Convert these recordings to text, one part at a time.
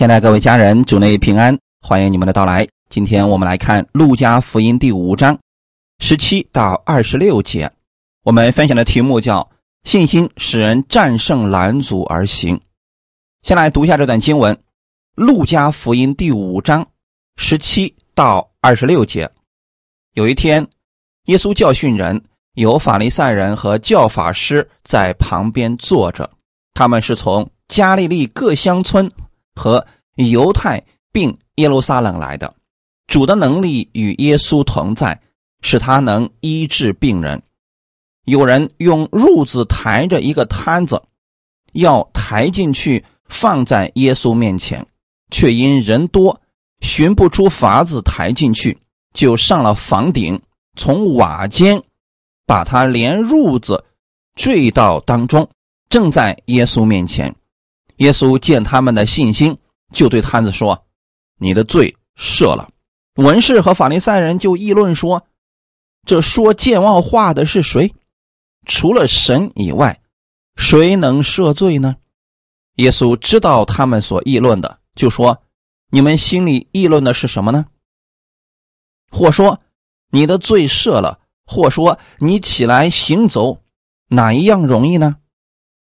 亲爱的各位家人，主内平安，欢迎你们的到来。今天我们来看《路加福音》第五章十七到二十六节。我们分享的题目叫“信心使人战胜拦阻而行”。先来读一下这段经文，《路加福音》第五章十七到二十六节。有一天，耶稣教训人，有法利赛人和教法师在旁边坐着，他们是从加利利各乡村。和犹太并耶路撒冷来的，主的能力与耶稣同在，使他能医治病人。有人用褥子抬着一个摊子，要抬进去放在耶稣面前，却因人多，寻不出法子抬进去，就上了房顶，从瓦间把他连褥子坠到当中，正在耶稣面前。耶稣见他们的信心，就对摊子说：“你的罪赦了。”文士和法利赛人就议论说：“这说健忘话的是谁？除了神以外，谁能赦罪呢？”耶稣知道他们所议论的，就说：“你们心里议论的是什么呢？或说你的罪赦了，或说你起来行走，哪一样容易呢？”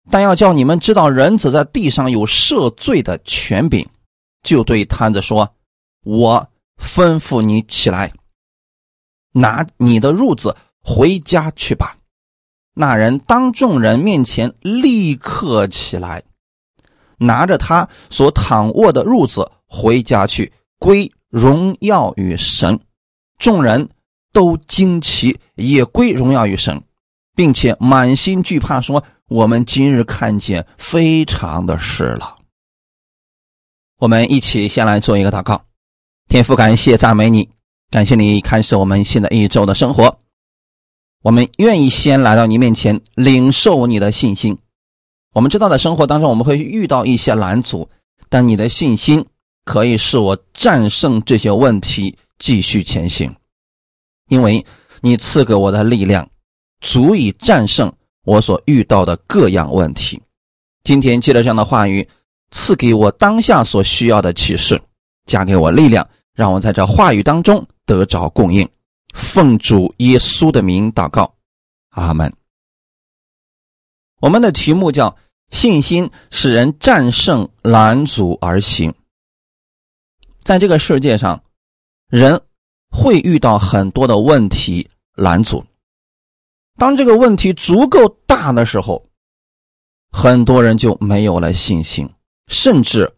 但要叫你们知道，人子在地上有赦罪的权柄，就对摊子说：“我吩咐你起来，拿你的褥子回家去吧。”那人当众人面前立刻起来，拿着他所躺卧的褥子回家去，归荣耀与神。众人都惊奇，也归荣耀与神，并且满心惧怕，说。我们今日看见非常的事了。我们一起先来做一个祷告，天父感谢赞美你，感谢你开始我们新的一周的生活。我们愿意先来到你面前领受你的信心。我们知道在生活当中我们会遇到一些拦阻，但你的信心可以使我战胜这些问题，继续前行，因为你赐给我的力量足以战胜。我所遇到的各样问题，今天借着这样的话语，赐给我当下所需要的启示，加给我力量，让我在这话语当中得着供应。奉主耶稣的名祷告，阿门。我们的题目叫“信心使人战胜拦阻而行”。在这个世界上，人会遇到很多的问题拦阻。当这个问题足够大的时候，很多人就没有了信心，甚至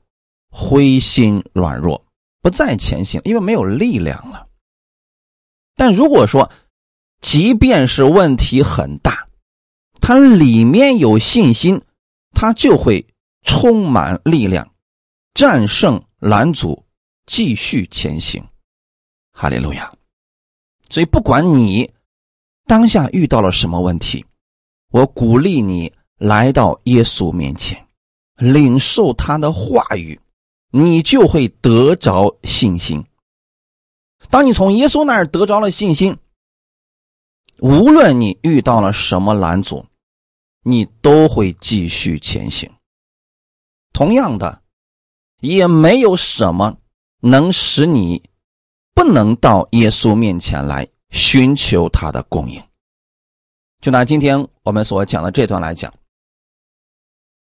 灰心软弱，不再前行，因为没有力量了。但如果说，即便是问题很大，他里面有信心，他就会充满力量，战胜拦阻，继续前行。哈利路亚！所以，不管你。当下遇到了什么问题？我鼓励你来到耶稣面前，领受他的话语，你就会得着信心。当你从耶稣那儿得着了信心，无论你遇到了什么拦阻，你都会继续前行。同样的，也没有什么能使你不能到耶稣面前来。寻求他的供应。就拿今天我们所讲的这段来讲，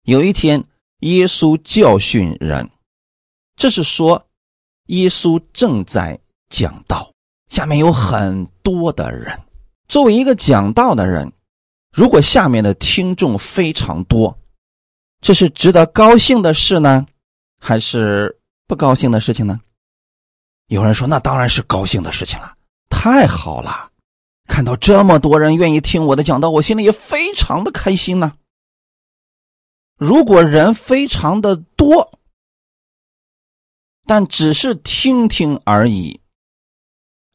有一天耶稣教训人，这是说耶稣正在讲道，下面有很多的人。作为一个讲道的人，如果下面的听众非常多，这是值得高兴的事呢，还是不高兴的事情呢？有人说，那当然是高兴的事情了。太好了，看到这么多人愿意听我的讲道，我心里也非常的开心呢。如果人非常的多，但只是听听而已，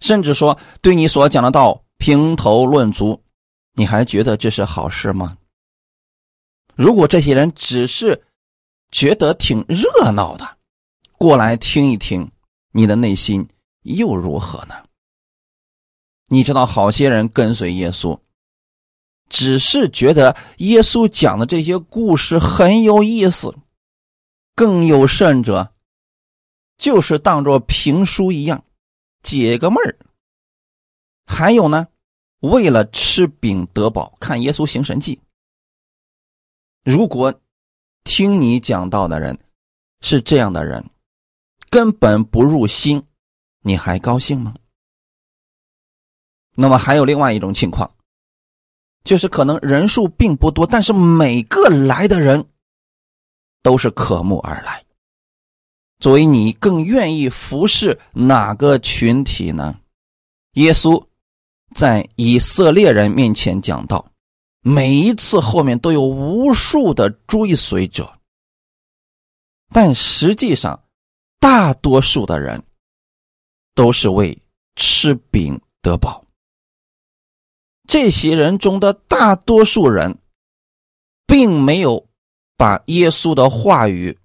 甚至说对你所讲的道评头论足，你还觉得这是好事吗？如果这些人只是觉得挺热闹的，过来听一听，你的内心又如何呢？你知道，好些人跟随耶稣，只是觉得耶稣讲的这些故事很有意思，更有甚者，就是当做评书一样解个闷儿。还有呢，为了吃饼得饱，看耶稣行神迹。如果听你讲道的人是这样的人，根本不入心，你还高兴吗？那么还有另外一种情况，就是可能人数并不多，但是每个来的人都是渴慕而来。作为你更愿意服侍哪个群体呢？耶稣在以色列人面前讲道，每一次后面都有无数的追随者，但实际上，大多数的人都是为吃饼得饱。这些人中的大多数人，并没有把耶稣的话语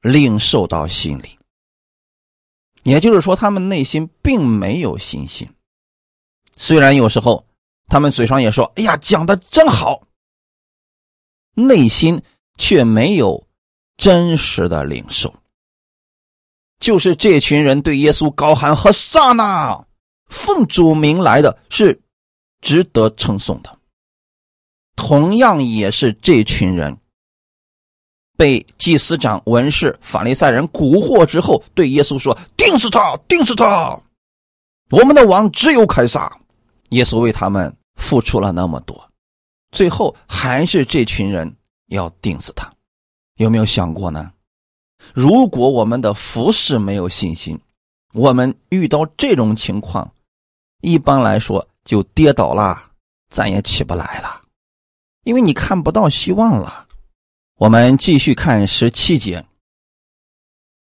领受到心里，也就是说，他们内心并没有信心。虽然有时候他们嘴上也说：“哎呀，讲的真好。”内心却没有真实的领受。就是这群人对耶稣高喊：“和撒那，奉主名来的是。”值得称颂的，同样也是这群人被祭司长、文士、法利赛人蛊惑之后，对耶稣说：“钉死他，钉死他！我们的王只有凯撒。”耶稣为他们付出了那么多，最后还是这群人要钉死他。有没有想过呢？如果我们的服饰没有信心，我们遇到这种情况，一般来说。就跌倒了，再也起不来了，因为你看不到希望了。我们继续看十七节。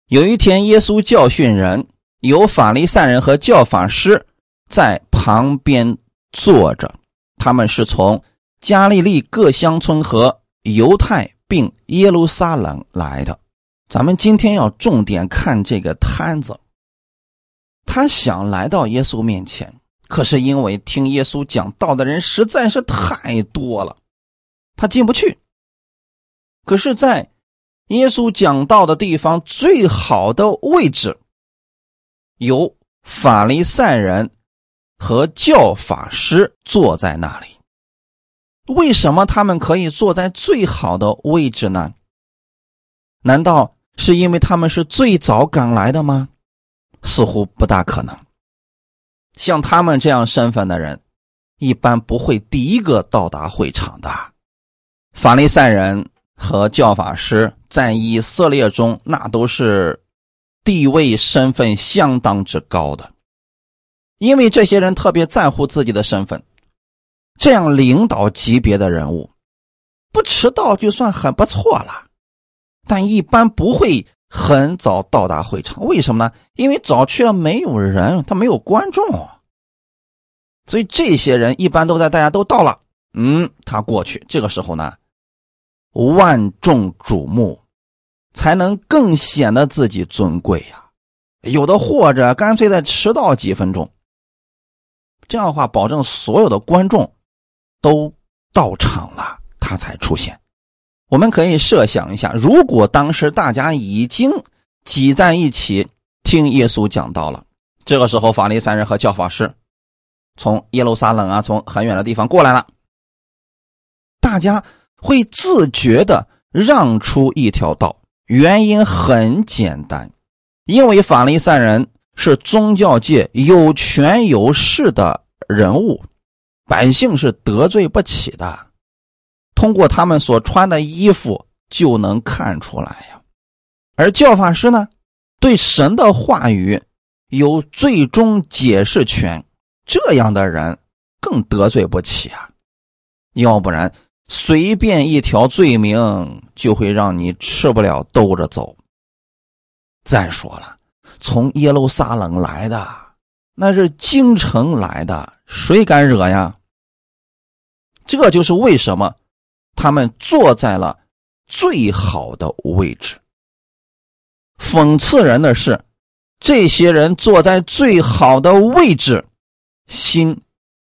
有一天，耶稣教训人，有法利赛人和教法师在旁边坐着，他们是从加利利各乡村和犹太并耶路撒冷来的。咱们今天要重点看这个摊子，他想来到耶稣面前。可是因为听耶稣讲道的人实在是太多了，他进不去。可是，在耶稣讲道的地方最好的位置，有法利赛人和教法师坐在那里。为什么他们可以坐在最好的位置呢？难道是因为他们是最早赶来的吗？似乎不大可能。像他们这样身份的人，一般不会第一个到达会场的。法利赛人和教法师在以色列中，那都是地位身份相当之高的，因为这些人特别在乎自己的身份。这样领导级别的人物，不迟到就算很不错了，但一般不会。很早到达会场，为什么呢？因为早去了没有人，他没有观众，所以这些人一般都在大家都到了，嗯，他过去。这个时候呢，万众瞩目，才能更显得自己尊贵呀。有的或者干脆再迟到几分钟，这样的话保证所有的观众都到场了，他才出现。我们可以设想一下，如果当时大家已经挤在一起听耶稣讲道了，这个时候法利赛人和教法师从耶路撒冷啊，从很远的地方过来了，大家会自觉的让出一条道。原因很简单，因为法利赛人是宗教界有权有势的人物，百姓是得罪不起的。通过他们所穿的衣服就能看出来呀，而教法师呢，对神的话语有最终解释权，这样的人更得罪不起啊，要不然随便一条罪名就会让你吃不了兜着走。再说了，从耶路撒冷来的那是京城来的，谁敢惹呀？这就是为什么。他们坐在了最好的位置。讽刺人的是，这些人坐在最好的位置，心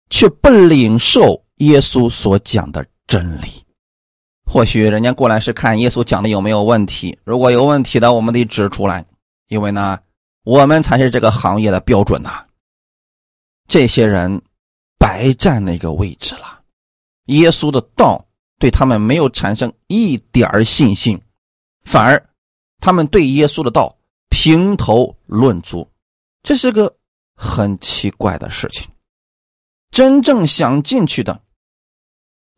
却不领受耶稣所讲的真理。或许人家过来是看耶稣讲的有没有问题，如果有问题的，我们得指出来，因为呢，我们才是这个行业的标准呐。这些人白占那个位置了，耶稣的道对他们没有产生一点儿信心，反而他们对耶稣的道评头论足，这是个很奇怪的事情。真正想进去的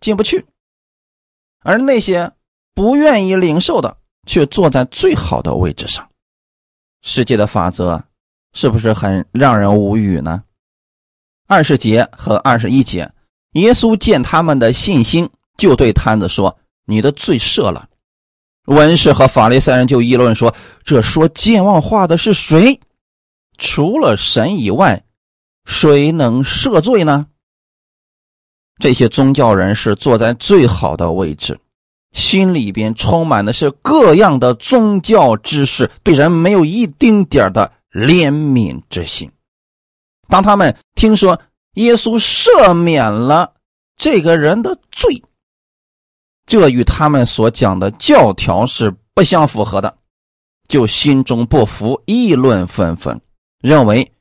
进不去，而那些不愿意领受的却坐在最好的位置上。世界的法则是不是很让人无语呢？二十节和二十一节，耶稣见他们的信心，就对摊子说：“你的罪赦了。”文士和法利赛人就议论说：“这说健忘话的是谁？除了神以外，谁能赦罪呢？”这些宗教人士坐在最好的位置，心里边充满的是各样的宗教知识，对人没有一丁点的怜悯之心。当他们听说耶稣赦免了这个人的罪，这与他们所讲的教条是不相符合的，就心中不服，议论纷纷，认为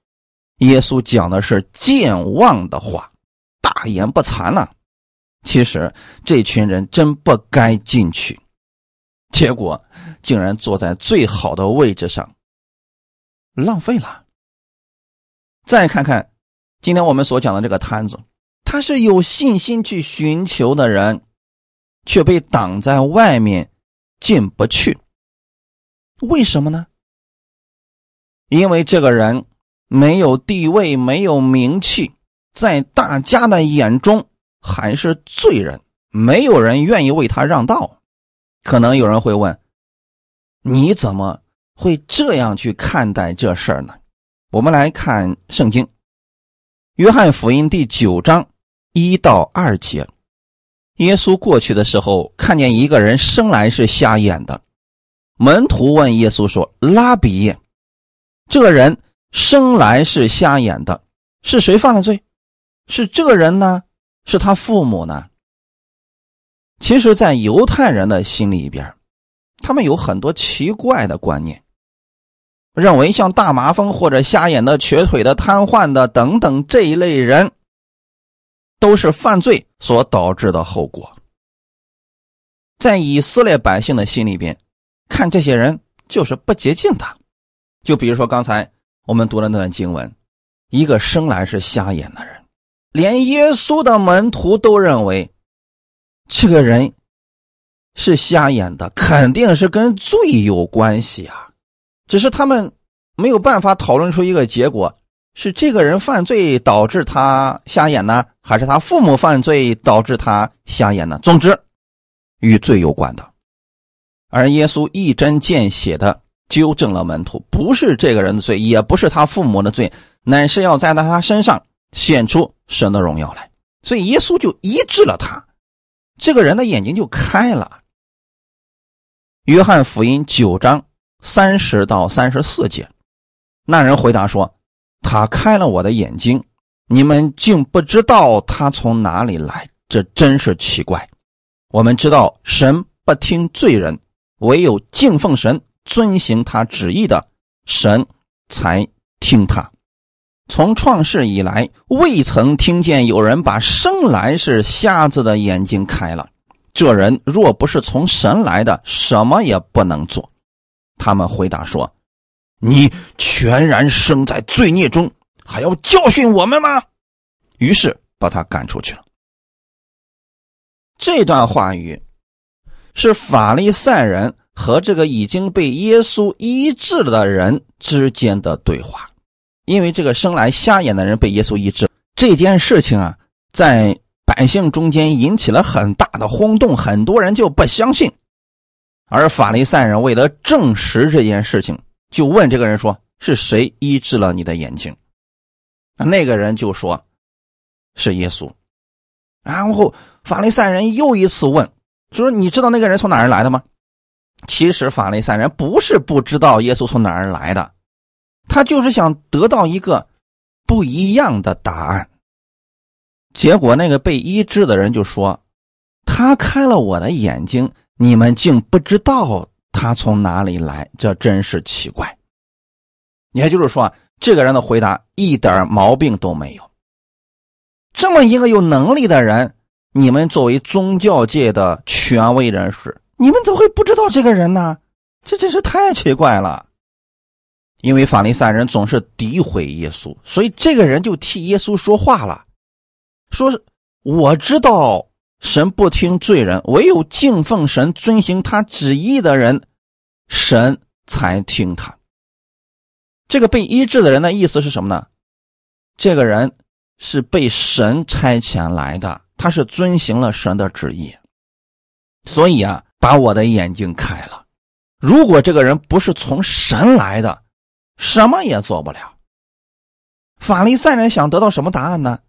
耶稣讲的是健忘的话。大言不惭呢，其实这群人真不该进去，结果竟然坐在最好的位置上，浪费了。再看看今天我们所讲的这个摊子，他是有信心去寻求的人，却被挡在外面，进不去。为什么呢？因为这个人没有地位，没有名气。在大家的眼中还是罪人，没有人愿意为他让道。可能有人会问：“你怎么会这样去看待这事儿呢？”我们来看圣经，《约翰福音》第九章一到二节。耶稣过去的时候，看见一个人生来是瞎眼的。门徒问耶稣说：“拉比，这个人生来是瞎眼的，是谁犯了罪？”是这个人呢？是他父母呢？其实，在犹太人的心里边，他们有很多奇怪的观念，认为像大麻风或者瞎眼的、瘸腿的、瘫痪的等等这一类人，都是犯罪所导致的后果。在以色列百姓的心里边，看这些人就是不洁净的。就比如说刚才我们读的那段经文，一个生来是瞎眼的人。连耶稣的门徒都认为，这个人是瞎眼的，肯定是跟罪有关系啊。只是他们没有办法讨论出一个结果：是这个人犯罪导致他瞎眼呢，还是他父母犯罪导致他瞎眼呢？总之，与罪有关的。而耶稣一针见血的纠正了门徒，不是这个人的罪，也不是他父母的罪，乃是要在他身上。显出神的荣耀来，所以耶稣就医治了他，这个人的眼睛就开了。约翰福音九章三十到三十四节，那人回答说：“他开了我的眼睛，你们竟不知道他从哪里来，这真是奇怪。我们知道神不听罪人，唯有敬奉神、遵行他旨意的神才听他。”从创世以来，未曾听见有人把生来是瞎子的眼睛开了。这人若不是从神来的，什么也不能做。他们回答说：“你全然生在罪孽中，还要教训我们吗？”于是把他赶出去了。这段话语是法利赛人和这个已经被耶稣医治了的人之间的对话。因为这个生来瞎眼的人被耶稣医治这件事情啊，在百姓中间引起了很大的轰动，很多人就不相信。而法利赛人为了证实这件事情，就问这个人说：“是谁医治了你的眼睛？”那个人就说：“是耶稣。”然后法利赛人又一次问：“说你知道那个人从哪儿来的吗？”其实法利赛人不是不知道耶稣从哪儿来的。他就是想得到一个不一样的答案。结果那个被医治的人就说：“他开了我的眼睛，你们竟不知道他从哪里来，这真是奇怪。”也就是说，这个人的回答一点毛病都没有。这么一个有能力的人，你们作为宗教界的权威人士，你们怎么会不知道这个人呢？这真是太奇怪了。因为法利赛人总是诋毁耶稣，所以这个人就替耶稣说话了，说：“我知道神不听罪人，唯有敬奉神、遵行他旨意的人，神才听他。”这个被医治的人的意思是什么呢？这个人是被神差遣来的，他是遵行了神的旨意，所以啊，把我的眼睛开了。如果这个人不是从神来的，什么也做不了。法利赛人想得到什么答案呢？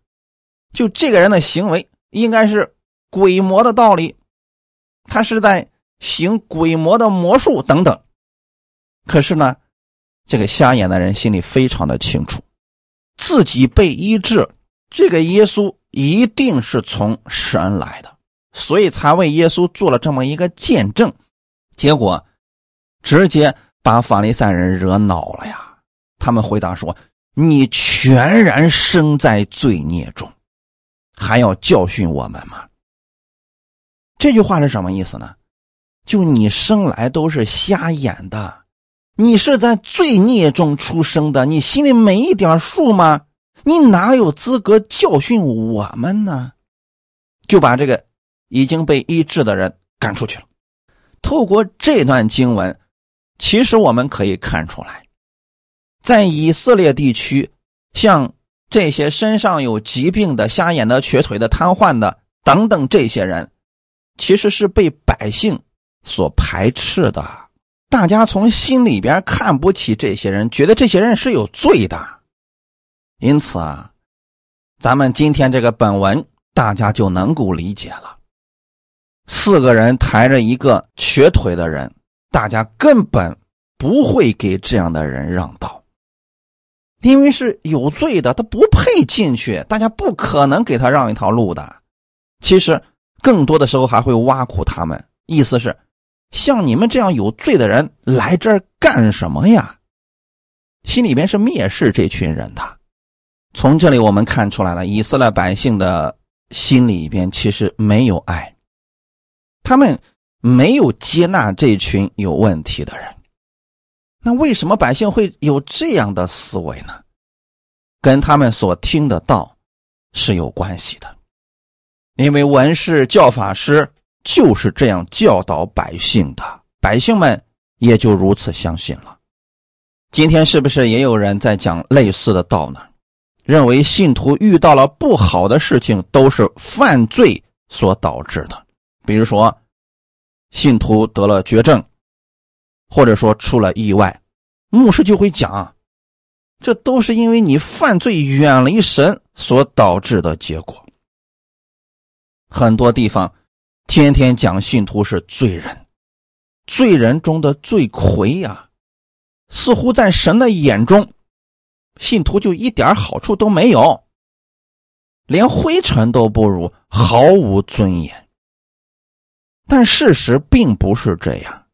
就这个人的行为应该是鬼魔的道理，他是在行鬼魔的魔术等等。可是呢，这个瞎眼的人心里非常的清楚，自己被医治，这个耶稣一定是从神来的，所以才为耶稣做了这么一个见证。结果直接。把法利赛人惹恼了呀！他们回答说：“你全然生在罪孽中，还要教训我们吗？”这句话是什么意思呢？就你生来都是瞎眼的，你是在罪孽中出生的，你心里没一点数吗？你哪有资格教训我们呢？就把这个已经被医治的人赶出去了。透过这段经文。其实我们可以看出来，在以色列地区，像这些身上有疾病的、瞎眼的、瘸腿的、瘫痪的等等这些人，其实是被百姓所排斥的。大家从心里边看不起这些人，觉得这些人是有罪的。因此啊，咱们今天这个本文大家就能够理解了：四个人抬着一个瘸腿的人。大家根本不会给这样的人让道，因为是有罪的，他不配进去。大家不可能给他让一条路的。其实更多的时候还会挖苦他们，意思是像你们这样有罪的人来这儿干什么呀？心里边是蔑视这群人的。从这里我们看出来了，以色列百姓的心里边其实没有爱，他们。没有接纳这群有问题的人，那为什么百姓会有这样的思维呢？跟他们所听的道是有关系的，因为文士教法师就是这样教导百姓的，百姓们也就如此相信了。今天是不是也有人在讲类似的道呢？认为信徒遇到了不好的事情都是犯罪所导致的，比如说。信徒得了绝症，或者说出了意外，牧师就会讲，这都是因为你犯罪远离神所导致的结果。很多地方天天讲信徒是罪人，罪人中的罪魁呀，似乎在神的眼中，信徒就一点好处都没有，连灰尘都不如，毫无尊严。但事实并不是这样，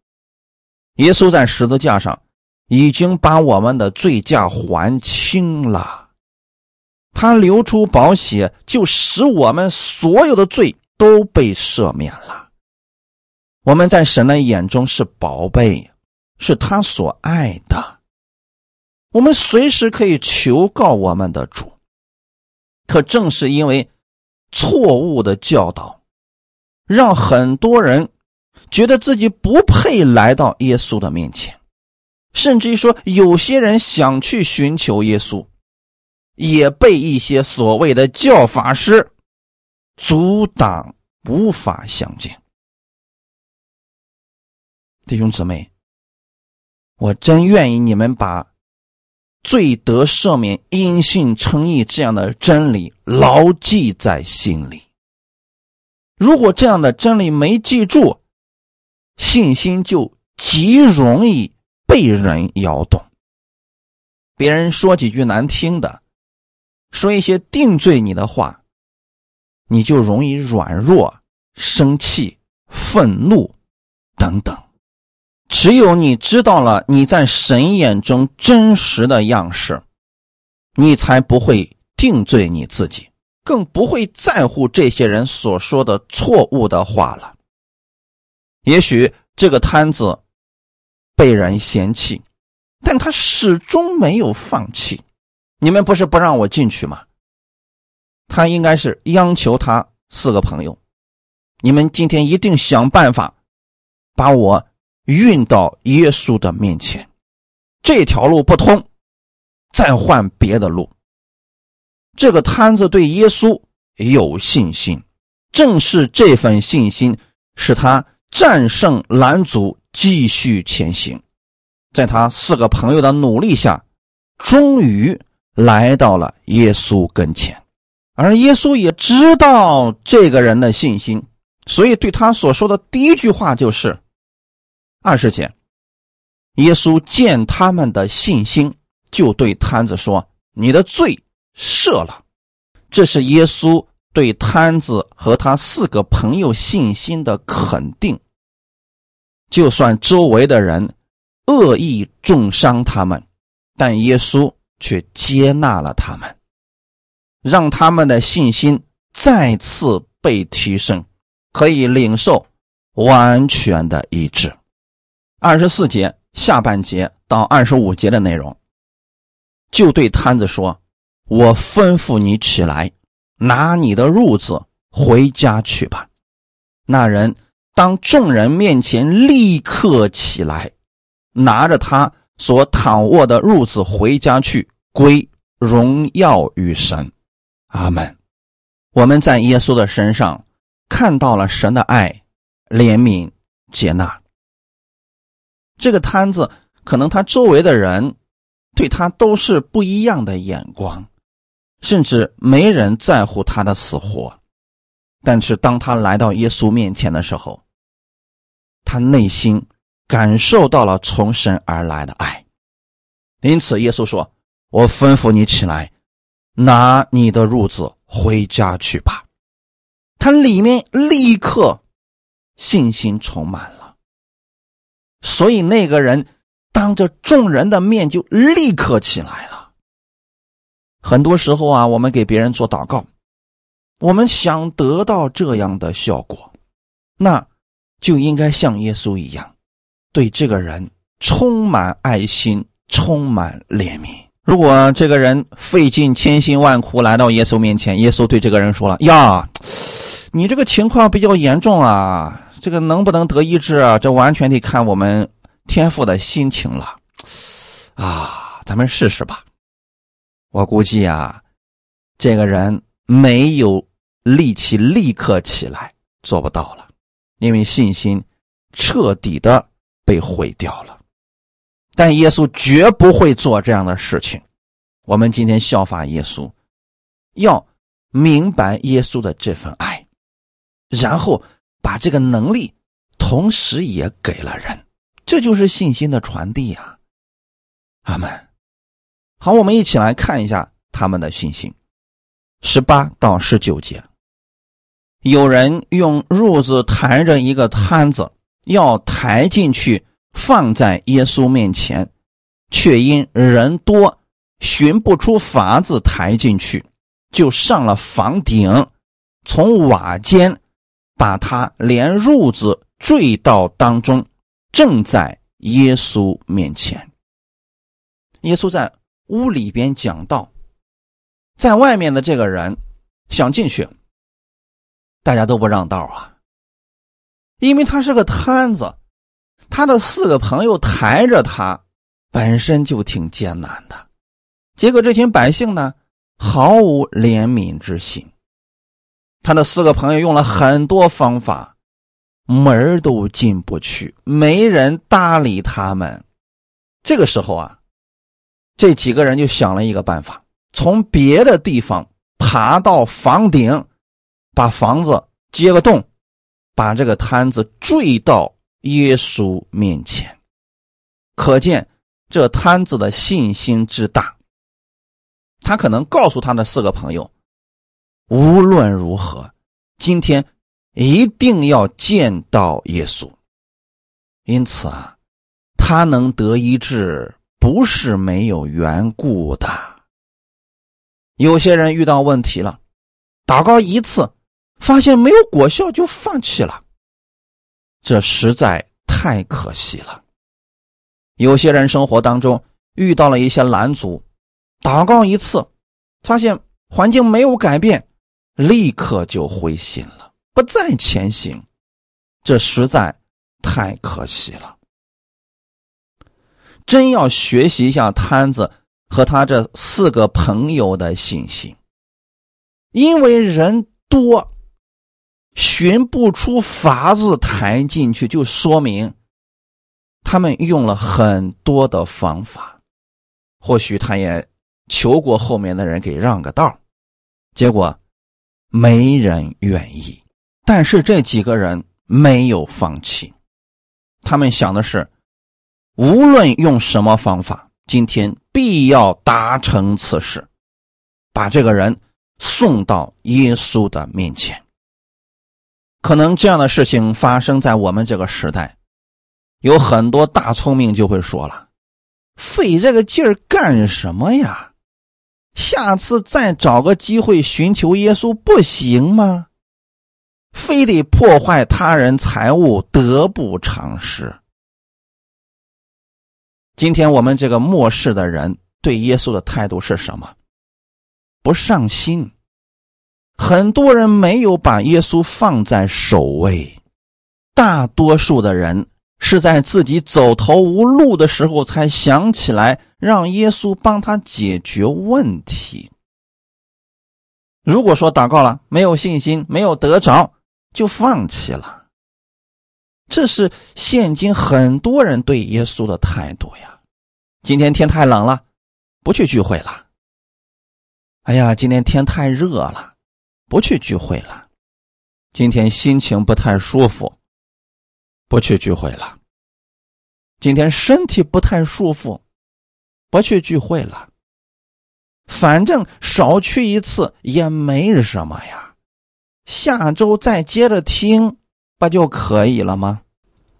耶稣在十字架上已经把我们的罪价还清了，他流出宝血，就使我们所有的罪都被赦免了。我们在神的眼中是宝贝，是他所爱的，我们随时可以求告我们的主。可正是因为错误的教导。让很多人觉得自己不配来到耶稣的面前，甚至于说，有些人想去寻求耶稣，也被一些所谓的教法师阻挡，无法相见。弟兄姊妹，我真愿意你们把罪得赦免、因信称义这样的真理牢记在心里。如果这样的真理没记住，信心就极容易被人摇动。别人说几句难听的，说一些定罪你的话，你就容易软弱、生气、愤怒等等。只有你知道了你在神眼中真实的样式，你才不会定罪你自己，更不会在乎这些人所说的错误的话了。也许这个摊子被人嫌弃，但他始终没有放弃。你们不是不让我进去吗？他应该是央求他四个朋友，你们今天一定想办法把我。运到耶稣的面前，这条路不通，再换别的路。这个摊子对耶稣有信心，正是这份信心使他战胜拦阻，继续前行。在他四个朋友的努力下，终于来到了耶稣跟前，而耶稣也知道这个人的信心，所以对他所说的第一句话就是。二十节，耶稣见他们的信心，就对摊子说：“你的罪赦了。”这是耶稣对摊子和他四个朋友信心的肯定。就算周围的人恶意重伤他们，但耶稣却接纳了他们，让他们的信心再次被提升，可以领受完全的医治。二十四节下半节到二十五节的内容，就对摊子说：“我吩咐你起来，拿你的褥子回家去吧。”那人当众人面前立刻起来，拿着他所躺卧的褥子回家去，归荣耀与神。阿门。我们在耶稣的身上看到了神的爱、怜悯、接纳。这个摊子可能他周围的人对他都是不一样的眼光，甚至没人在乎他的死活。但是当他来到耶稣面前的时候，他内心感受到了从神而来的爱。因此，耶稣说：“我吩咐你起来，拿你的褥子回家去吧。”他里面立刻信心充满了。所以那个人当着众人的面就立刻起来了。很多时候啊，我们给别人做祷告，我们想得到这样的效果，那就应该像耶稣一样，对这个人充满爱心，充满怜悯。如果这个人费尽千辛万苦来到耶稣面前，耶稣对这个人说了：“呀，你这个情况比较严重啊。”这个能不能得医治啊？这完全得看我们天父的心情了，啊，咱们试试吧。我估计啊，这个人没有力气立刻起来，做不到了，因为信心彻底的被毁掉了。但耶稣绝不会做这样的事情。我们今天效法耶稣，要明白耶稣的这份爱，然后。把这个能力同时也给了人，这就是信心的传递呀。阿门。好，我们一起来看一下他们的信心。十八到十九节，有人用褥子抬着一个摊子，要抬进去放在耶稣面前，却因人多，寻不出法子抬进去，就上了房顶，从瓦间。把他连褥子坠到当中，正在耶稣面前。耶稣在屋里边讲道，在外面的这个人想进去，大家都不让道啊，因为他是个摊子，他的四个朋友抬着他，本身就挺艰难的。结果这群百姓呢，毫无怜悯之心。他的四个朋友用了很多方法，门儿都进不去，没人搭理他们。这个时候啊，这几个人就想了一个办法，从别的地方爬到房顶，把房子接个洞，把这个摊子坠到耶稣面前。可见这摊子的信心之大。他可能告诉他的四个朋友。无论如何，今天一定要见到耶稣。因此啊，他能得医治，不是没有缘故的。有些人遇到问题了，祷告一次，发现没有果效就放弃了，这实在太可惜了。有些人生活当中遇到了一些拦阻，祷告一次，发现环境没有改变，立刻就灰心了，不再前行，这实在太可惜了。真要学习一下摊子和他这四个朋友的信心，因为人多，寻不出法子抬进去，就说明他们用了很多的方法。或许他也求过后面的人给让个道，结果没人愿意。但是这几个人没有放弃，他们想的是。无论用什么方法，今天必要达成此事，把这个人送到耶稣的面前。可能这样的事情发生在我们这个时代，有很多大聪明就会说了：“费这个劲儿干什么呀？下次再找个机会寻求耶稣不行吗？非得破坏他人财物，得不偿失。”今天我们这个末世的人对耶稣的态度是什么？不上心。很多人没有把耶稣放在首位，大多数的人是在自己走投无路的时候才想起来让耶稣帮他解决问题。如果说祷告了没有信心，没有得着，就放弃了。这是现今很多人对耶稣的态度呀。今天天太冷了，不去聚会了。哎呀，今天天太热了，不去聚会了。今天心情不太舒服，不去聚会了。今天身体不太舒服，不去聚会了。反正少去一次也没什么呀，下周再接着听。不就可以了吗？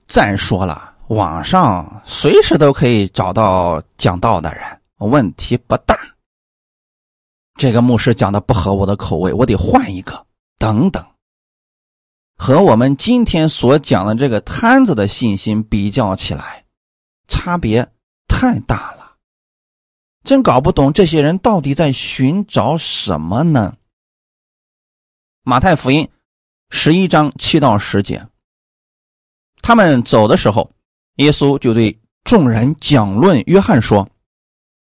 再说了，网上随时都可以找到讲道的人，问题不大。这个牧师讲的不合我的口味，我得换一个。等等，和我们今天所讲的这个摊子的信心比较起来，差别太大了。真搞不懂这些人到底在寻找什么呢？马太福音。十一章七到十节，他们走的时候，耶稣就对众人讲论约翰说：“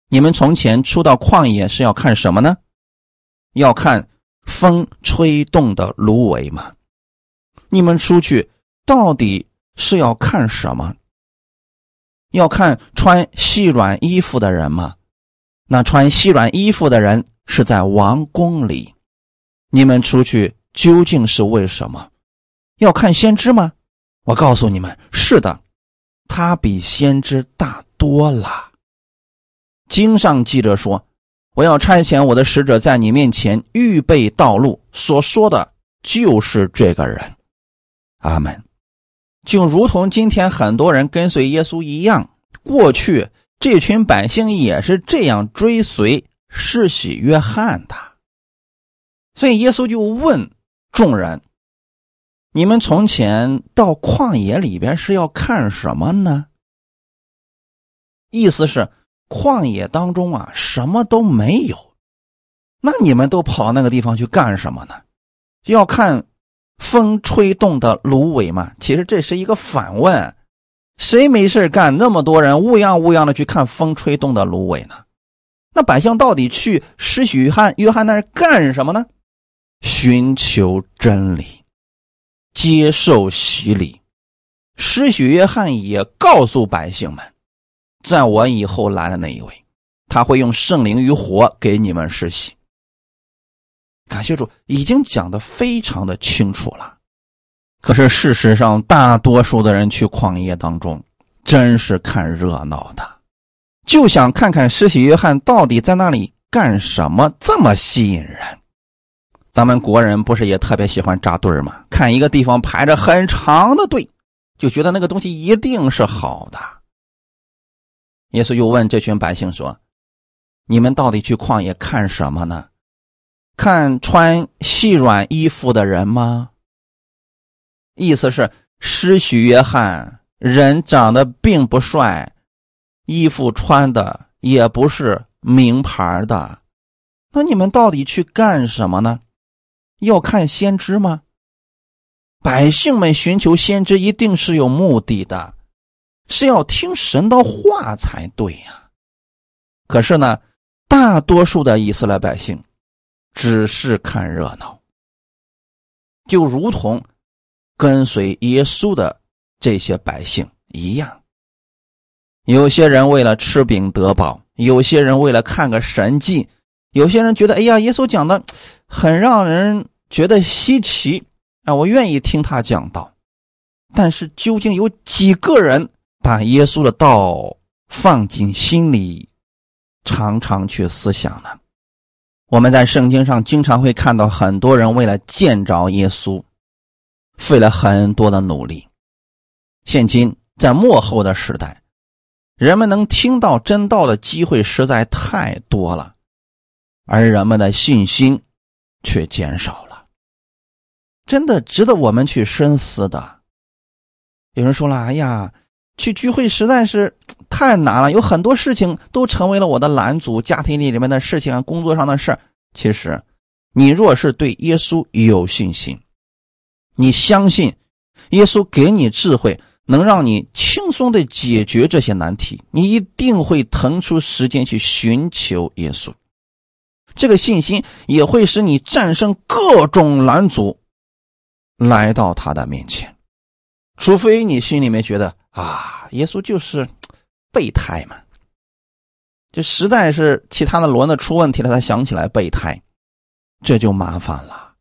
你们从前出到旷野是要看什么呢？要看风吹动的芦苇吗？你们出去到底是要看什么？要看穿细软衣服的人吗？那穿细软衣服的人是在王宫里。你们出去。”究竟是为什么？要看先知吗？我告诉你们，是的，他比先知大多了。经上记着说：“我要差遣我的使者在你面前预备道路。”所说的就是这个人。阿门。就如同今天很多人跟随耶稣一样，过去这群百姓也是这样追随世袭约翰的。所以耶稣就问。众人，你们从前到旷野里边是要看什么呢？意思是旷野当中啊，什么都没有。那你们都跑那个地方去干什么呢？要看风吹动的芦苇吗？其实这是一个反问：谁没事干？那么多人乌泱乌泱的去看风吹动的芦苇呢？那百姓到底去施洗约翰约翰那儿干什么呢？寻求真理，接受洗礼。施洗约翰也告诉百姓们，在我以后来的那一位，他会用圣灵与火给你们施洗。感谢主，已经讲的非常的清楚了。可是事实上，大多数的人去旷野当中，真是看热闹的，就想看看施洗约翰到底在那里干什么，这么吸引人。咱们国人不是也特别喜欢扎堆儿吗？看一个地方排着很长的队，就觉得那个东西一定是好的。耶稣又问这群百姓说：“你们到底去旷野看什么呢？看穿细软衣服的人吗？”意思是，施许约翰人长得并不帅，衣服穿的也不是名牌的。那你们到底去干什么呢？要看先知吗？百姓们寻求先知一定是有目的的，是要听神的话才对呀。可是呢，大多数的以色列百姓只是看热闹，就如同跟随耶稣的这些百姓一样。有些人为了吃饼得饱，有些人为了看个神迹，有些人觉得哎呀，耶稣讲的很让人觉得稀奇。啊，我愿意听他讲道，但是究竟有几个人把耶稣的道放进心里，常常去思想呢？我们在圣经上经常会看到很多人为了见着耶稣，费了很多的努力。现今在末后的时代，人们能听到真道的机会实在太多了，而人们的信心却减少了。真的值得我们去深思的。有人说了：“哎呀，去聚会实在是太难了，有很多事情都成为了我的拦阻，家庭里里面的事情啊，工作上的事其实，你若是对耶稣有信心，你相信耶稣给你智慧，能让你轻松的解决这些难题，你一定会腾出时间去寻求耶稣。这个信心也会使你战胜各种拦阻。”来到他的面前，除非你心里面觉得啊，耶稣就是备胎嘛，就实在是其他的轮子出问题了，才想起来备胎，这就麻烦了。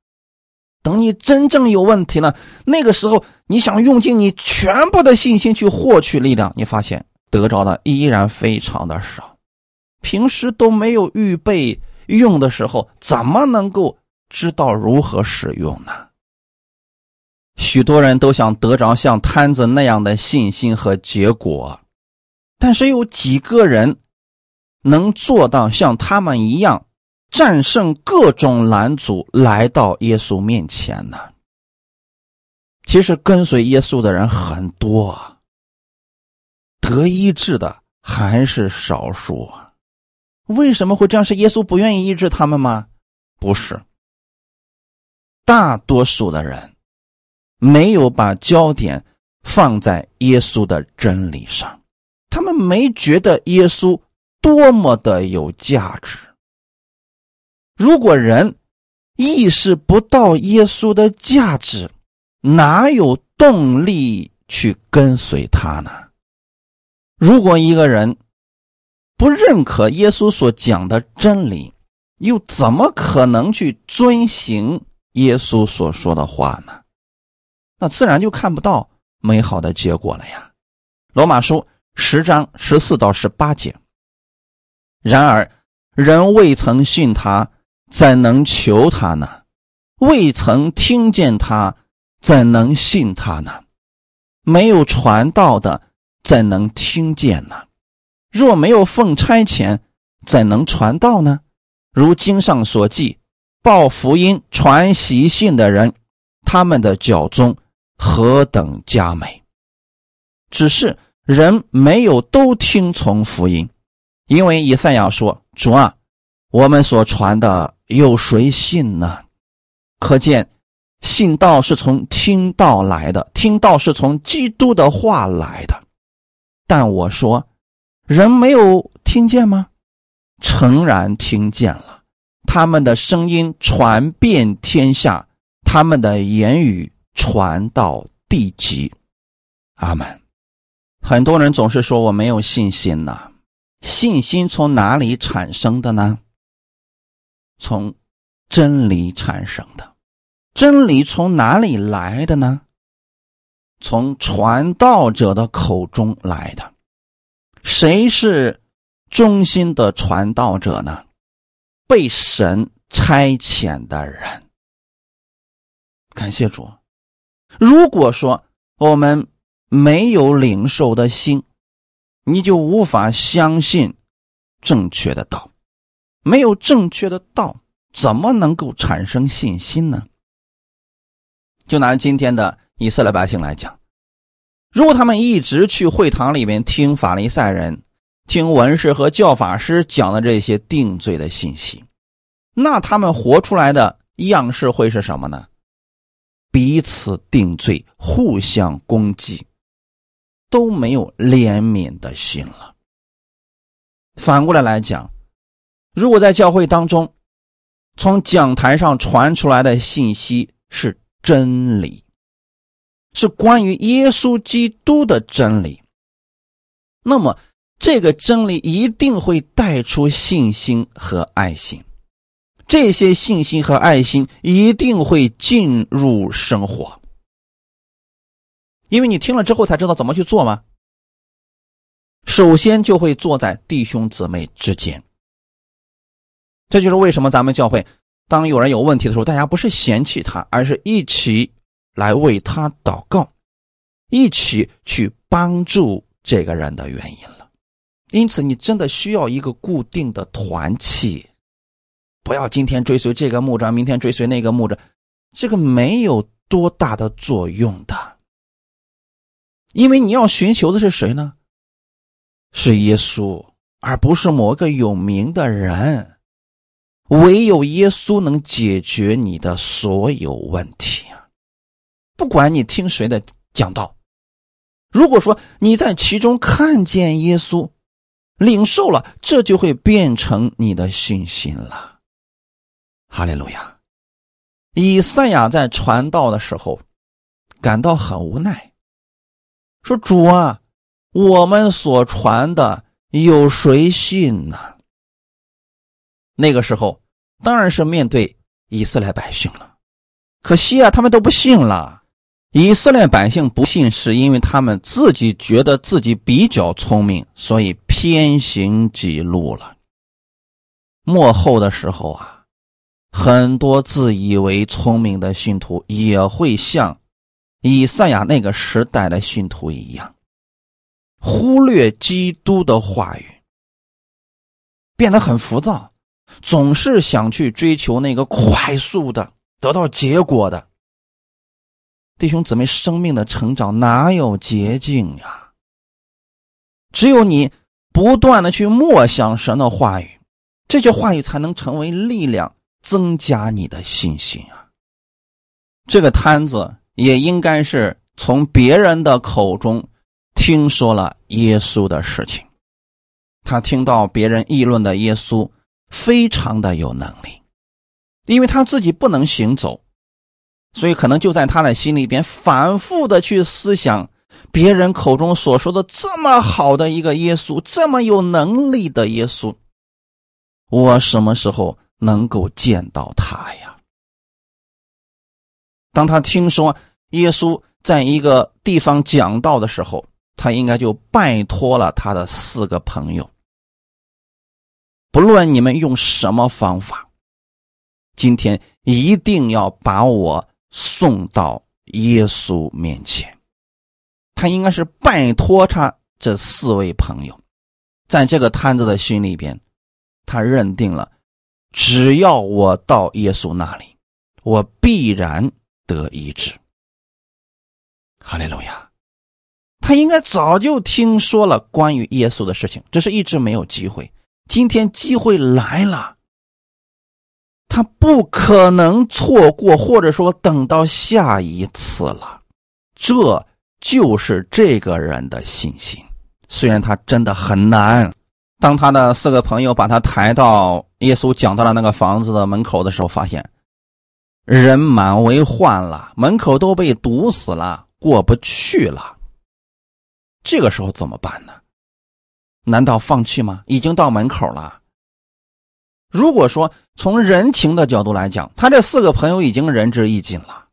等你真正有问题了，那个时候你想用尽你全部的信心去获取力量，你发现得着的依然非常的少。平时都没有预备用的时候，怎么能够知道如何使用呢？许多人都想得着像摊子那样的信心和结果，但是有几个人能做到像他们一样战胜各种拦阻，来到耶稣面前呢？其实跟随耶稣的人很多，得医治的还是少数啊。为什么会这样？是耶稣不愿意医治他们吗？不是，大多数的人。没有把焦点放在耶稣的真理上，他们没觉得耶稣多么的有价值。如果人意识不到耶稣的价值，哪有动力去跟随他呢？如果一个人不认可耶稣所讲的真理，又怎么可能去遵行耶稣所说的话呢？那自然就看不到美好的结果了呀。罗马书十章十四到十八节。然而，人未曾信他，怎能求他呢？未曾听见他，怎能信他呢？没有传道的，怎能听见呢？若没有奉差遣，怎能传道呢？如经上所记，报福音、传喜信的人，他们的脚中。何等佳美！只是人没有都听从福音，因为以赛亚说：“主啊，我们所传的有谁信呢？”可见信道是从听道来的，听道是从基督的话来的。但我说，人没有听见吗？诚然听见了，他们的声音传遍天下，他们的言语。传到地极，阿门。很多人总是说我没有信心呐，信心从哪里产生的呢？从真理产生的。真理从哪里来的呢？从传道者的口中来的。谁是忠心的传道者呢？被神差遣的人。感谢主。如果说我们没有领受的心，你就无法相信正确的道。没有正确的道，怎么能够产生信心呢？就拿今天的以色列百姓来讲，如果他们一直去会堂里面听法利赛人、听文士和教法师讲的这些定罪的信息，那他们活出来的样式会是什么呢？彼此定罪，互相攻击，都没有怜悯的心了。反过来来讲，如果在教会当中，从讲台上传出来的信息是真理，是关于耶稣基督的真理，那么这个真理一定会带出信心和爱心。这些信心和爱心一定会进入生活，因为你听了之后才知道怎么去做吗？首先就会坐在弟兄姊妹之间。这就是为什么咱们教会，当有人有问题的时候，大家不是嫌弃他，而是一起来为他祷告，一起去帮助这个人的原因了。因此，你真的需要一个固定的团契。不要今天追随这个牧长，明天追随那个牧长，这个没有多大的作用的。因为你要寻求的是谁呢？是耶稣，而不是某个有名的人。唯有耶稣能解决你的所有问题啊！不管你听谁的讲道，如果说你在其中看见耶稣，领受了，这就会变成你的信心了。哈利路亚！以赛亚在传道的时候感到很无奈，说：“主啊，我们所传的有谁信呢？”那个时候当然是面对以色列百姓了。可惜啊，他们都不信了。以色列百姓不信，是因为他们自己觉得自己比较聪明，所以偏行己路了。末后的时候啊。很多自以为聪明的信徒也会像以赛亚那个时代的信徒一样，忽略基督的话语，变得很浮躁，总是想去追求那个快速的得到结果的。弟兄姊妹，生命的成长哪有捷径呀？只有你不断的去默想神的话语，这些话语才能成为力量。增加你的信心啊！这个摊子也应该是从别人的口中听说了耶稣的事情。他听到别人议论的耶稣非常的有能力，因为他自己不能行走，所以可能就在他的心里边反复的去思想别人口中所说的这么好的一个耶稣，这么有能力的耶稣，我什么时候？能够见到他呀！当他听说耶稣在一个地方讲道的时候，他应该就拜托了他的四个朋友。不论你们用什么方法，今天一定要把我送到耶稣面前。他应该是拜托他这四位朋友，在这个摊子的心里边，他认定了。只要我到耶稣那里，我必然得医治。哈利路亚！他应该早就听说了关于耶稣的事情，只是一直没有机会。今天机会来了，他不可能错过，或者说等到下一次了。这就是这个人的信心，虽然他真的很难。当他的四个朋友把他抬到耶稣讲到了那个房子的门口的时候，发现人满为患了，门口都被堵死了，过不去了。这个时候怎么办呢？难道放弃吗？已经到门口了。如果说从人情的角度来讲，他这四个朋友已经仁至义尽了，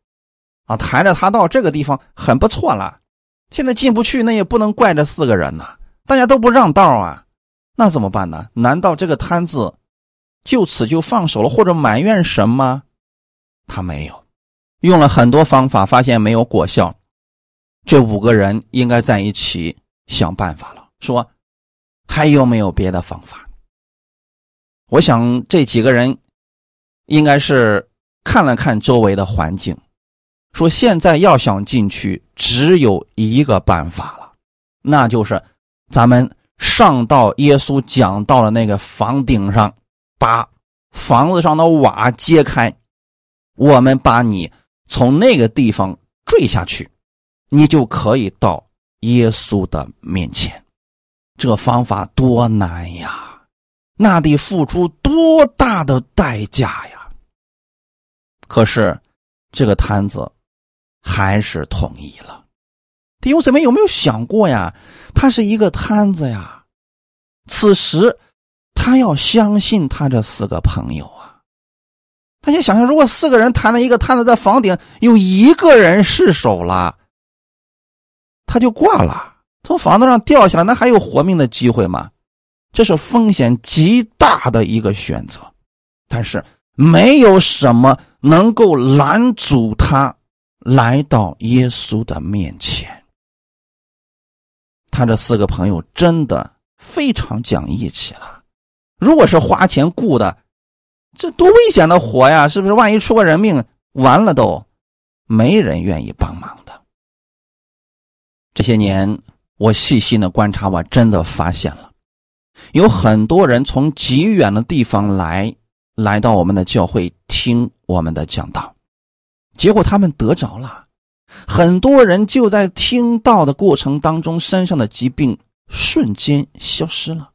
啊，抬着他到这个地方很不错了。现在进不去，那也不能怪这四个人呐，大家都不让道啊。那怎么办呢？难道这个摊子就此就放手了，或者埋怨什么？他没有，用了很多方法，发现没有果效。这五个人应该在一起想办法了，说还有没有别的方法？我想这几个人应该是看了看周围的环境，说现在要想进去，只有一个办法了，那就是咱们上到耶稣讲到了那个房顶上，把房子上的瓦揭开，我们把你从那个地方坠下去，你就可以到耶稣的面前。这方法多难呀！那得付出多大的代价呀！可是，这个摊子还是同意了。弟兄姊妹，有没有想过呀？他是一个摊子呀。此时，他要相信他这四个朋友啊。大家想想，如果四个人谈了一个摊子在房顶，有一个人失手了，他就挂了。从房子上掉下来，那还有活命的机会吗？这是风险极大的一个选择，但是没有什么能够拦阻他来到耶稣的面前。他这四个朋友真的非常讲义气了。如果是花钱雇的，这多危险的活呀！是不是？万一出个人命，完了都没人愿意帮忙的。这些年。我细心的观察，我真的发现了，有很多人从极远的地方来，来到我们的教会听我们的讲道，结果他们得着了。很多人就在听到的过程当中，身上的疾病瞬间消失了。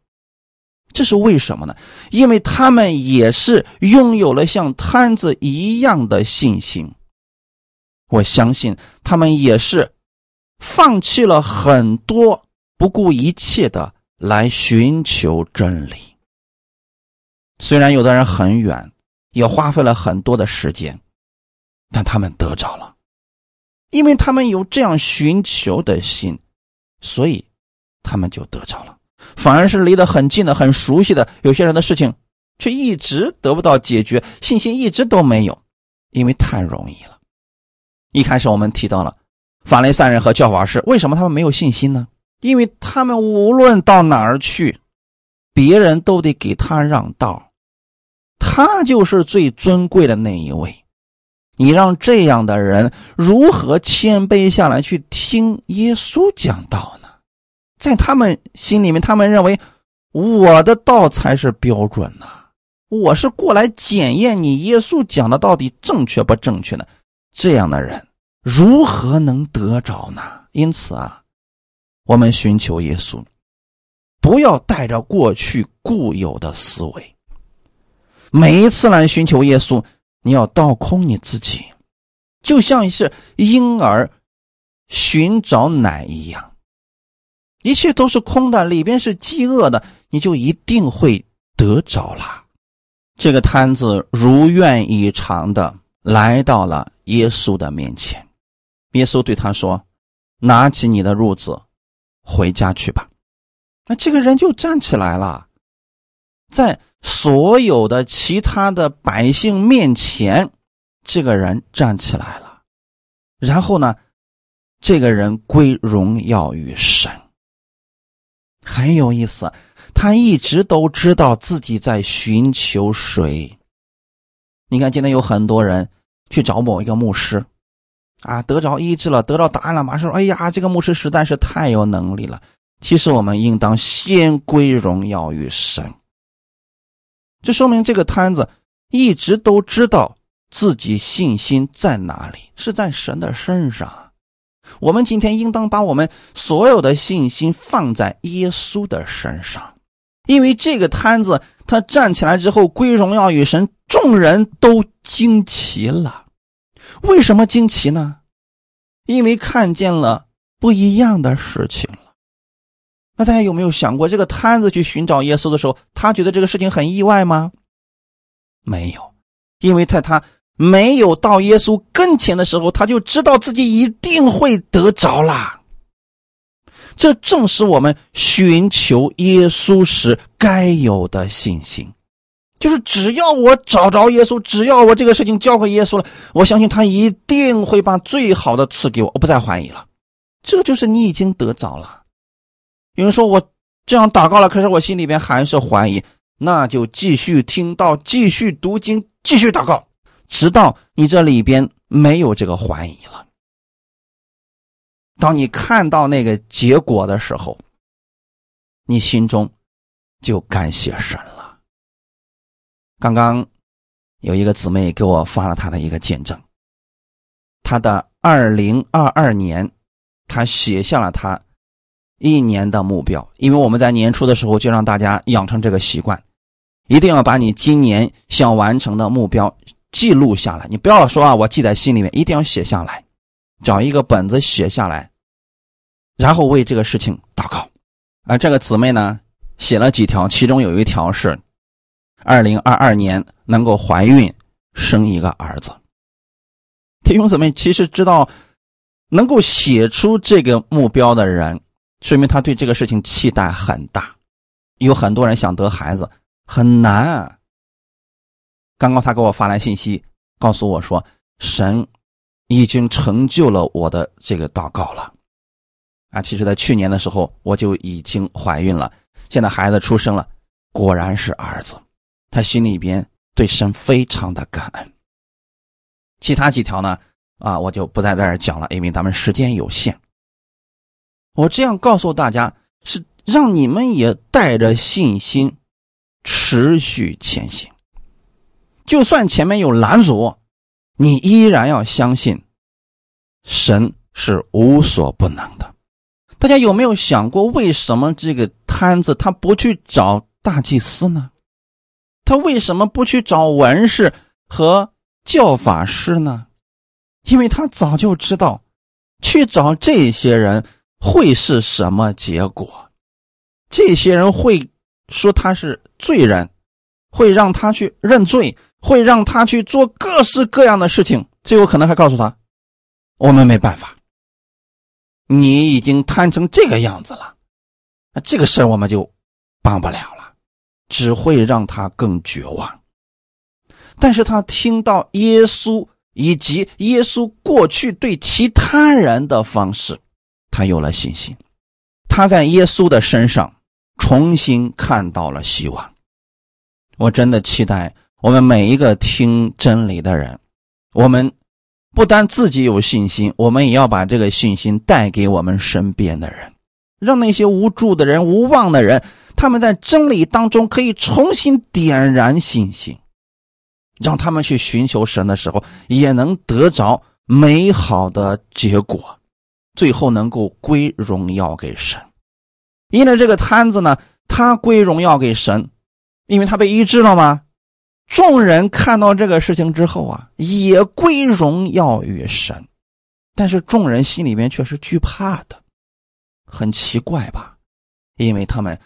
这是为什么呢？因为他们也是拥有了像摊子一样的信心。我相信他们也是。放弃了很多，不顾一切的来寻求真理。虽然有的人很远，也花费了很多的时间，但他们得着了，因为他们有这样寻求的心，所以他们就得着了。反而是离得很近的、很熟悉的有些人的事情，却一直得不到解决，信心一直都没有，因为太容易了。一开始我们提到了。法雷赛人和教法师为什么他们没有信心呢？因为他们无论到哪儿去，别人都得给他让道，他就是最尊贵的那一位。你让这样的人如何谦卑下来去听耶稣讲道呢？在他们心里面，他们认为我的道才是标准呢，我是过来检验你耶稣讲的到底正确不正确的。这样的人。如何能得着呢？因此啊，我们寻求耶稣，不要带着过去固有的思维。每一次来寻求耶稣，你要倒空你自己，就像是婴儿寻找奶一样，一切都是空的，里边是饥饿的，你就一定会得着了。这个摊子如愿以偿的来到了耶稣的面前。耶稣对他说：“拿起你的褥子，回家去吧。”那这个人就站起来了，在所有的其他的百姓面前，这个人站起来了。然后呢，这个人归荣耀于神。很有意思，他一直都知道自己在寻求谁。你看，今天有很多人去找某一个牧师。啊，得着医治了，得到答案了，马上说：“哎呀，这个牧师实在是太有能力了。”其实我们应当先归荣耀于神。这说明这个摊子一直都知道自己信心在哪里，是在神的身上。我们今天应当把我们所有的信心放在耶稣的身上，因为这个摊子他站起来之后归荣耀与神，众人都惊奇了。为什么惊奇呢？因为看见了不一样的事情。那大家有没有想过，这个摊子去寻找耶稣的时候，他觉得这个事情很意外吗？没有，因为在他没有到耶稣跟前的时候，他就知道自己一定会得着啦。这正是我们寻求耶稣时该有的信心。就是只要我找着耶稣，只要我这个事情交给耶稣了，我相信他一定会把最好的赐给我，我不再怀疑了。这就是你已经得着了。有人说我这样祷告了，可是我心里边还是怀疑，那就继续听到，继续读经，继续祷告，直到你这里边没有这个怀疑了。当你看到那个结果的时候，你心中就感谢神了。刚刚有一个姊妹给我发了她的一个见证，她的二零二二年，她写下了她一年的目标。因为我们在年初的时候就让大家养成这个习惯，一定要把你今年想完成的目标记录下来。你不要说啊，我记在心里面，一定要写下来。找一个本子写下来，然后为这个事情祷告。而这个姊妹呢，写了几条，其中有一条是，二零二二年能够怀孕生一个儿子。弟兄姊妹，其实知道能够写出这个目标的人，说明他对这个事情期待很大。有很多人想得孩子很难。刚刚他给我发来信息，告诉我说，神。已经成就了我的这个祷告了，啊，其实，在去年的时候我就已经怀孕了，现在孩子出生了，果然是儿子，他心里边对神非常的感恩。其他几条呢，啊，我就不在这儿讲了，因为咱们时间有限。我这样告诉大家，是让你们也带着信心持续前行，就算前面有拦阻。你依然要相信，神是无所不能的。大家有没有想过，为什么这个摊子他不去找大祭司呢？他为什么不去找文士和教法师呢？因为他早就知道，去找这些人会是什么结果。这些人会说他是罪人，会让他去认罪。会让他去做各式各样的事情，最后可能还告诉他：“我们没办法，你已经贪成这个样子了，那这个事我们就帮不了了，只会让他更绝望。”但是他听到耶稣以及耶稣过去对其他人的方式，他有了信心，他在耶稣的身上重新看到了希望。我真的期待。我们每一个听真理的人，我们不单自己有信心，我们也要把这个信心带给我们身边的人，让那些无助的人、无望的人，他们在真理当中可以重新点燃信心，让他们去寻求神的时候，也能得着美好的结果，最后能够归荣耀给神。因为这个摊子呢，他归荣耀给神，因为他被医治了吗？众人看到这个事情之后啊，也归荣耀于神，但是众人心里面却是惧怕的，很奇怪吧？因为他们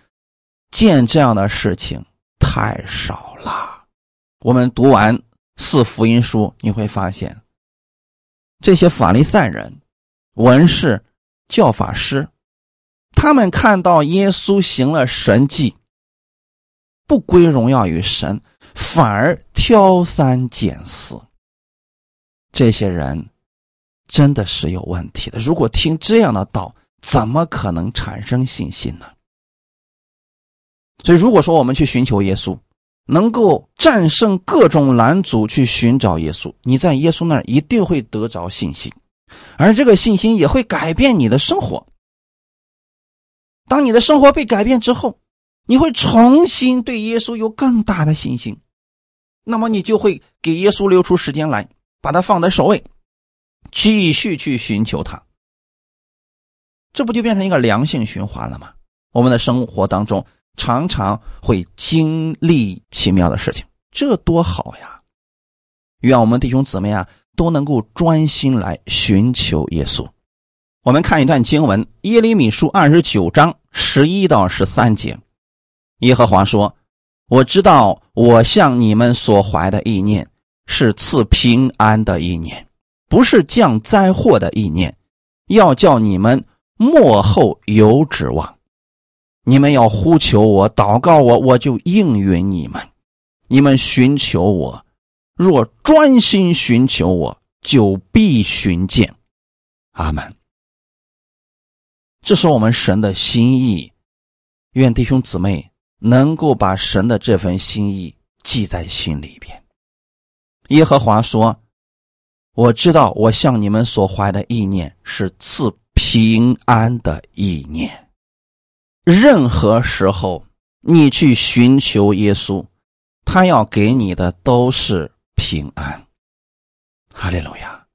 见这样的事情太少了。我们读完四福音书，你会发现，这些法利赛人、文士、教法师，他们看到耶稣行了神迹，不归荣耀于神。反而挑三拣四，这些人真的是有问题的。如果听这样的道，怎么可能产生信心呢？所以，如果说我们去寻求耶稣，能够战胜各种拦阻，去寻找耶稣，你在耶稣那儿一定会得着信心，而这个信心也会改变你的生活。当你的生活被改变之后，你会重新对耶稣有更大的信心。那么你就会给耶稣留出时间来，把他放在首位，继续去寻求他。这不就变成一个良性循环了吗？我们的生活当中常常会经历奇妙的事情，这多好呀！愿我们弟兄姊妹啊都能够专心来寻求耶稣。我们看一段经文：耶利米书二十九章十一到十三节，耶和华说。我知道，我向你们所怀的意念是赐平安的意念，不是降灾祸的意念，要叫你们幕后有指望。你们要呼求我，祷告我，我就应允你们。你们寻求我，若专心寻求我，就必寻见。阿门。这是我们神的心意。愿弟兄姊妹能够把神的这份心意记在心里边。耶和华说：“我知道我向你们所怀的意念是赐平安的意念。任何时候你去寻求耶稣，他要给你的都是平安。哈利路亚！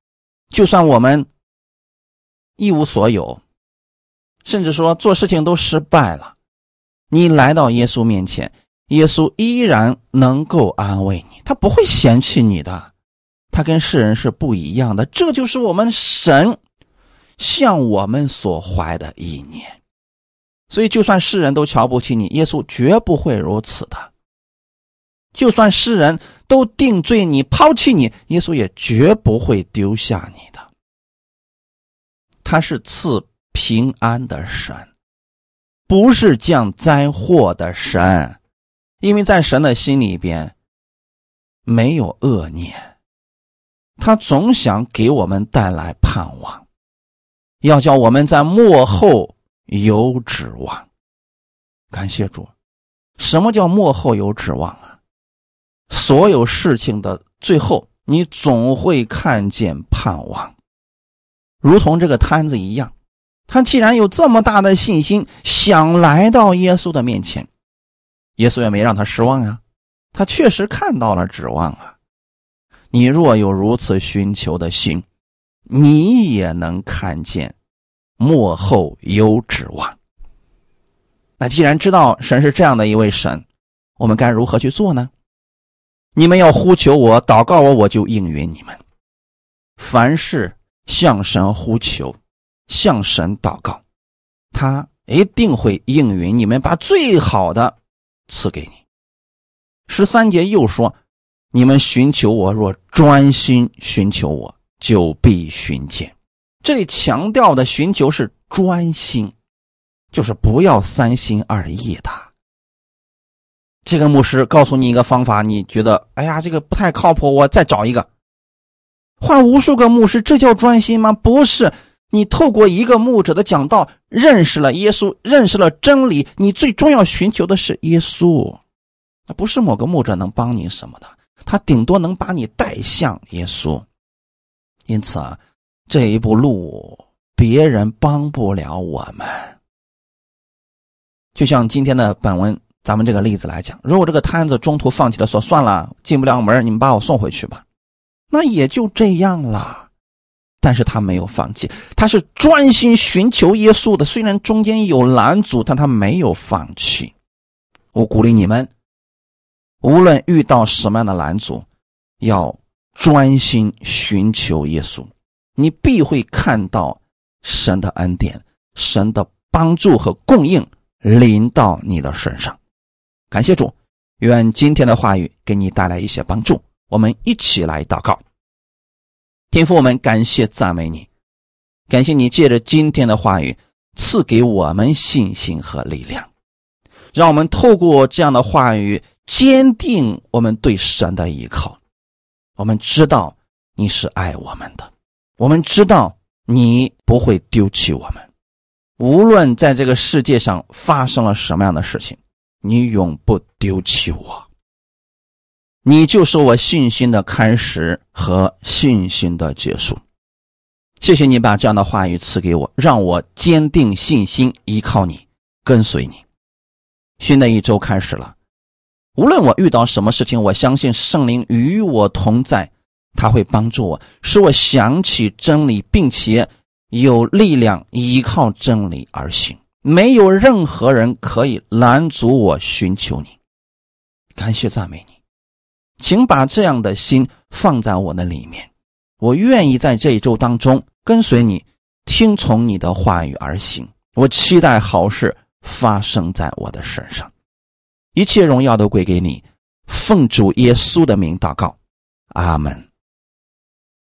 就算我们一无所有，甚至说做事情都失败了。”你来到耶稣面前，耶稣依然能够安慰你，他不会嫌弃你的，他跟世人是不一样的。这就是我们神向我们所怀的意念。所以，就算世人都瞧不起你，耶稣绝不会如此的；就算世人都定罪你、抛弃你，耶稣也绝不会丢下你的。他是赐平安的神。不是降灾祸的神，因为在神的心里边没有恶念，他总想给我们带来盼望，要叫我们在幕后有指望。感谢主，什么叫幕后有指望啊？所有事情的最后，你总会看见盼望，如同这个摊子一样。他既然有这么大的信心，想来到耶稣的面前，耶稣也没让他失望啊。他确实看到了指望啊。你若有如此寻求的心，你也能看见幕后有指望。那既然知道神是这样的一位神，我们该如何去做呢？你们要呼求我、祷告我，我就应允你们。凡事向神呼求。向神祷告，他一定会应允你们，把最好的赐给你。十三节又说：“你们寻求我，若专心寻求我，就必寻见。”这里强调的寻求是专心，就是不要三心二意的。这个牧师告诉你一个方法，你觉得哎呀，这个不太靠谱，我再找一个。换无数个牧师，这叫专心吗？不是。你透过一个牧者的讲道认识了耶稣，认识了真理。你最终要寻求的是耶稣，那不是某个牧者能帮你什么的，他顶多能把你带向耶稣。因此啊，这一步路别人帮不了我们。就像今天的本文，咱们这个例子来讲，如果这个摊子中途放弃了，说算了，进不了门，你们把我送回去吧，那也就这样了。但是他没有放弃，他是专心寻求耶稣的。虽然中间有拦阻，但他没有放弃。我鼓励你们，无论遇到什么样的拦阻，要专心寻求耶稣，你必会看到神的恩典、神的帮助和供应临到你的身上。感谢主，愿今天的话语给你带来一些帮助。我们一起来祷告。天父，我们感谢赞美你，感谢你借着今天的话语赐给我们信心和力量，让我们透过这样的话语坚定我们对神的依靠。我们知道你是爱我们的，我们知道你不会丢弃我们，无论在这个世界上发生了什么样的事情，你永不丢弃我。你就是我信心的开始和信心的结束。谢谢你把这样的话语赐给我，让我坚定信心，依靠你，跟随你。新的一周开始了，无论我遇到什么事情，我相信圣灵与我同在，他会帮助我，使我想起真理，并且有力量依靠真理而行。没有任何人可以拦阻我寻求你。感谢赞美你。请把这样的心放在我的里面，我愿意在这一周当中跟随你，听从你的话语而行。我期待好事发生在我的身上，一切荣耀都归给你。奉主耶稣的名祷告，阿门。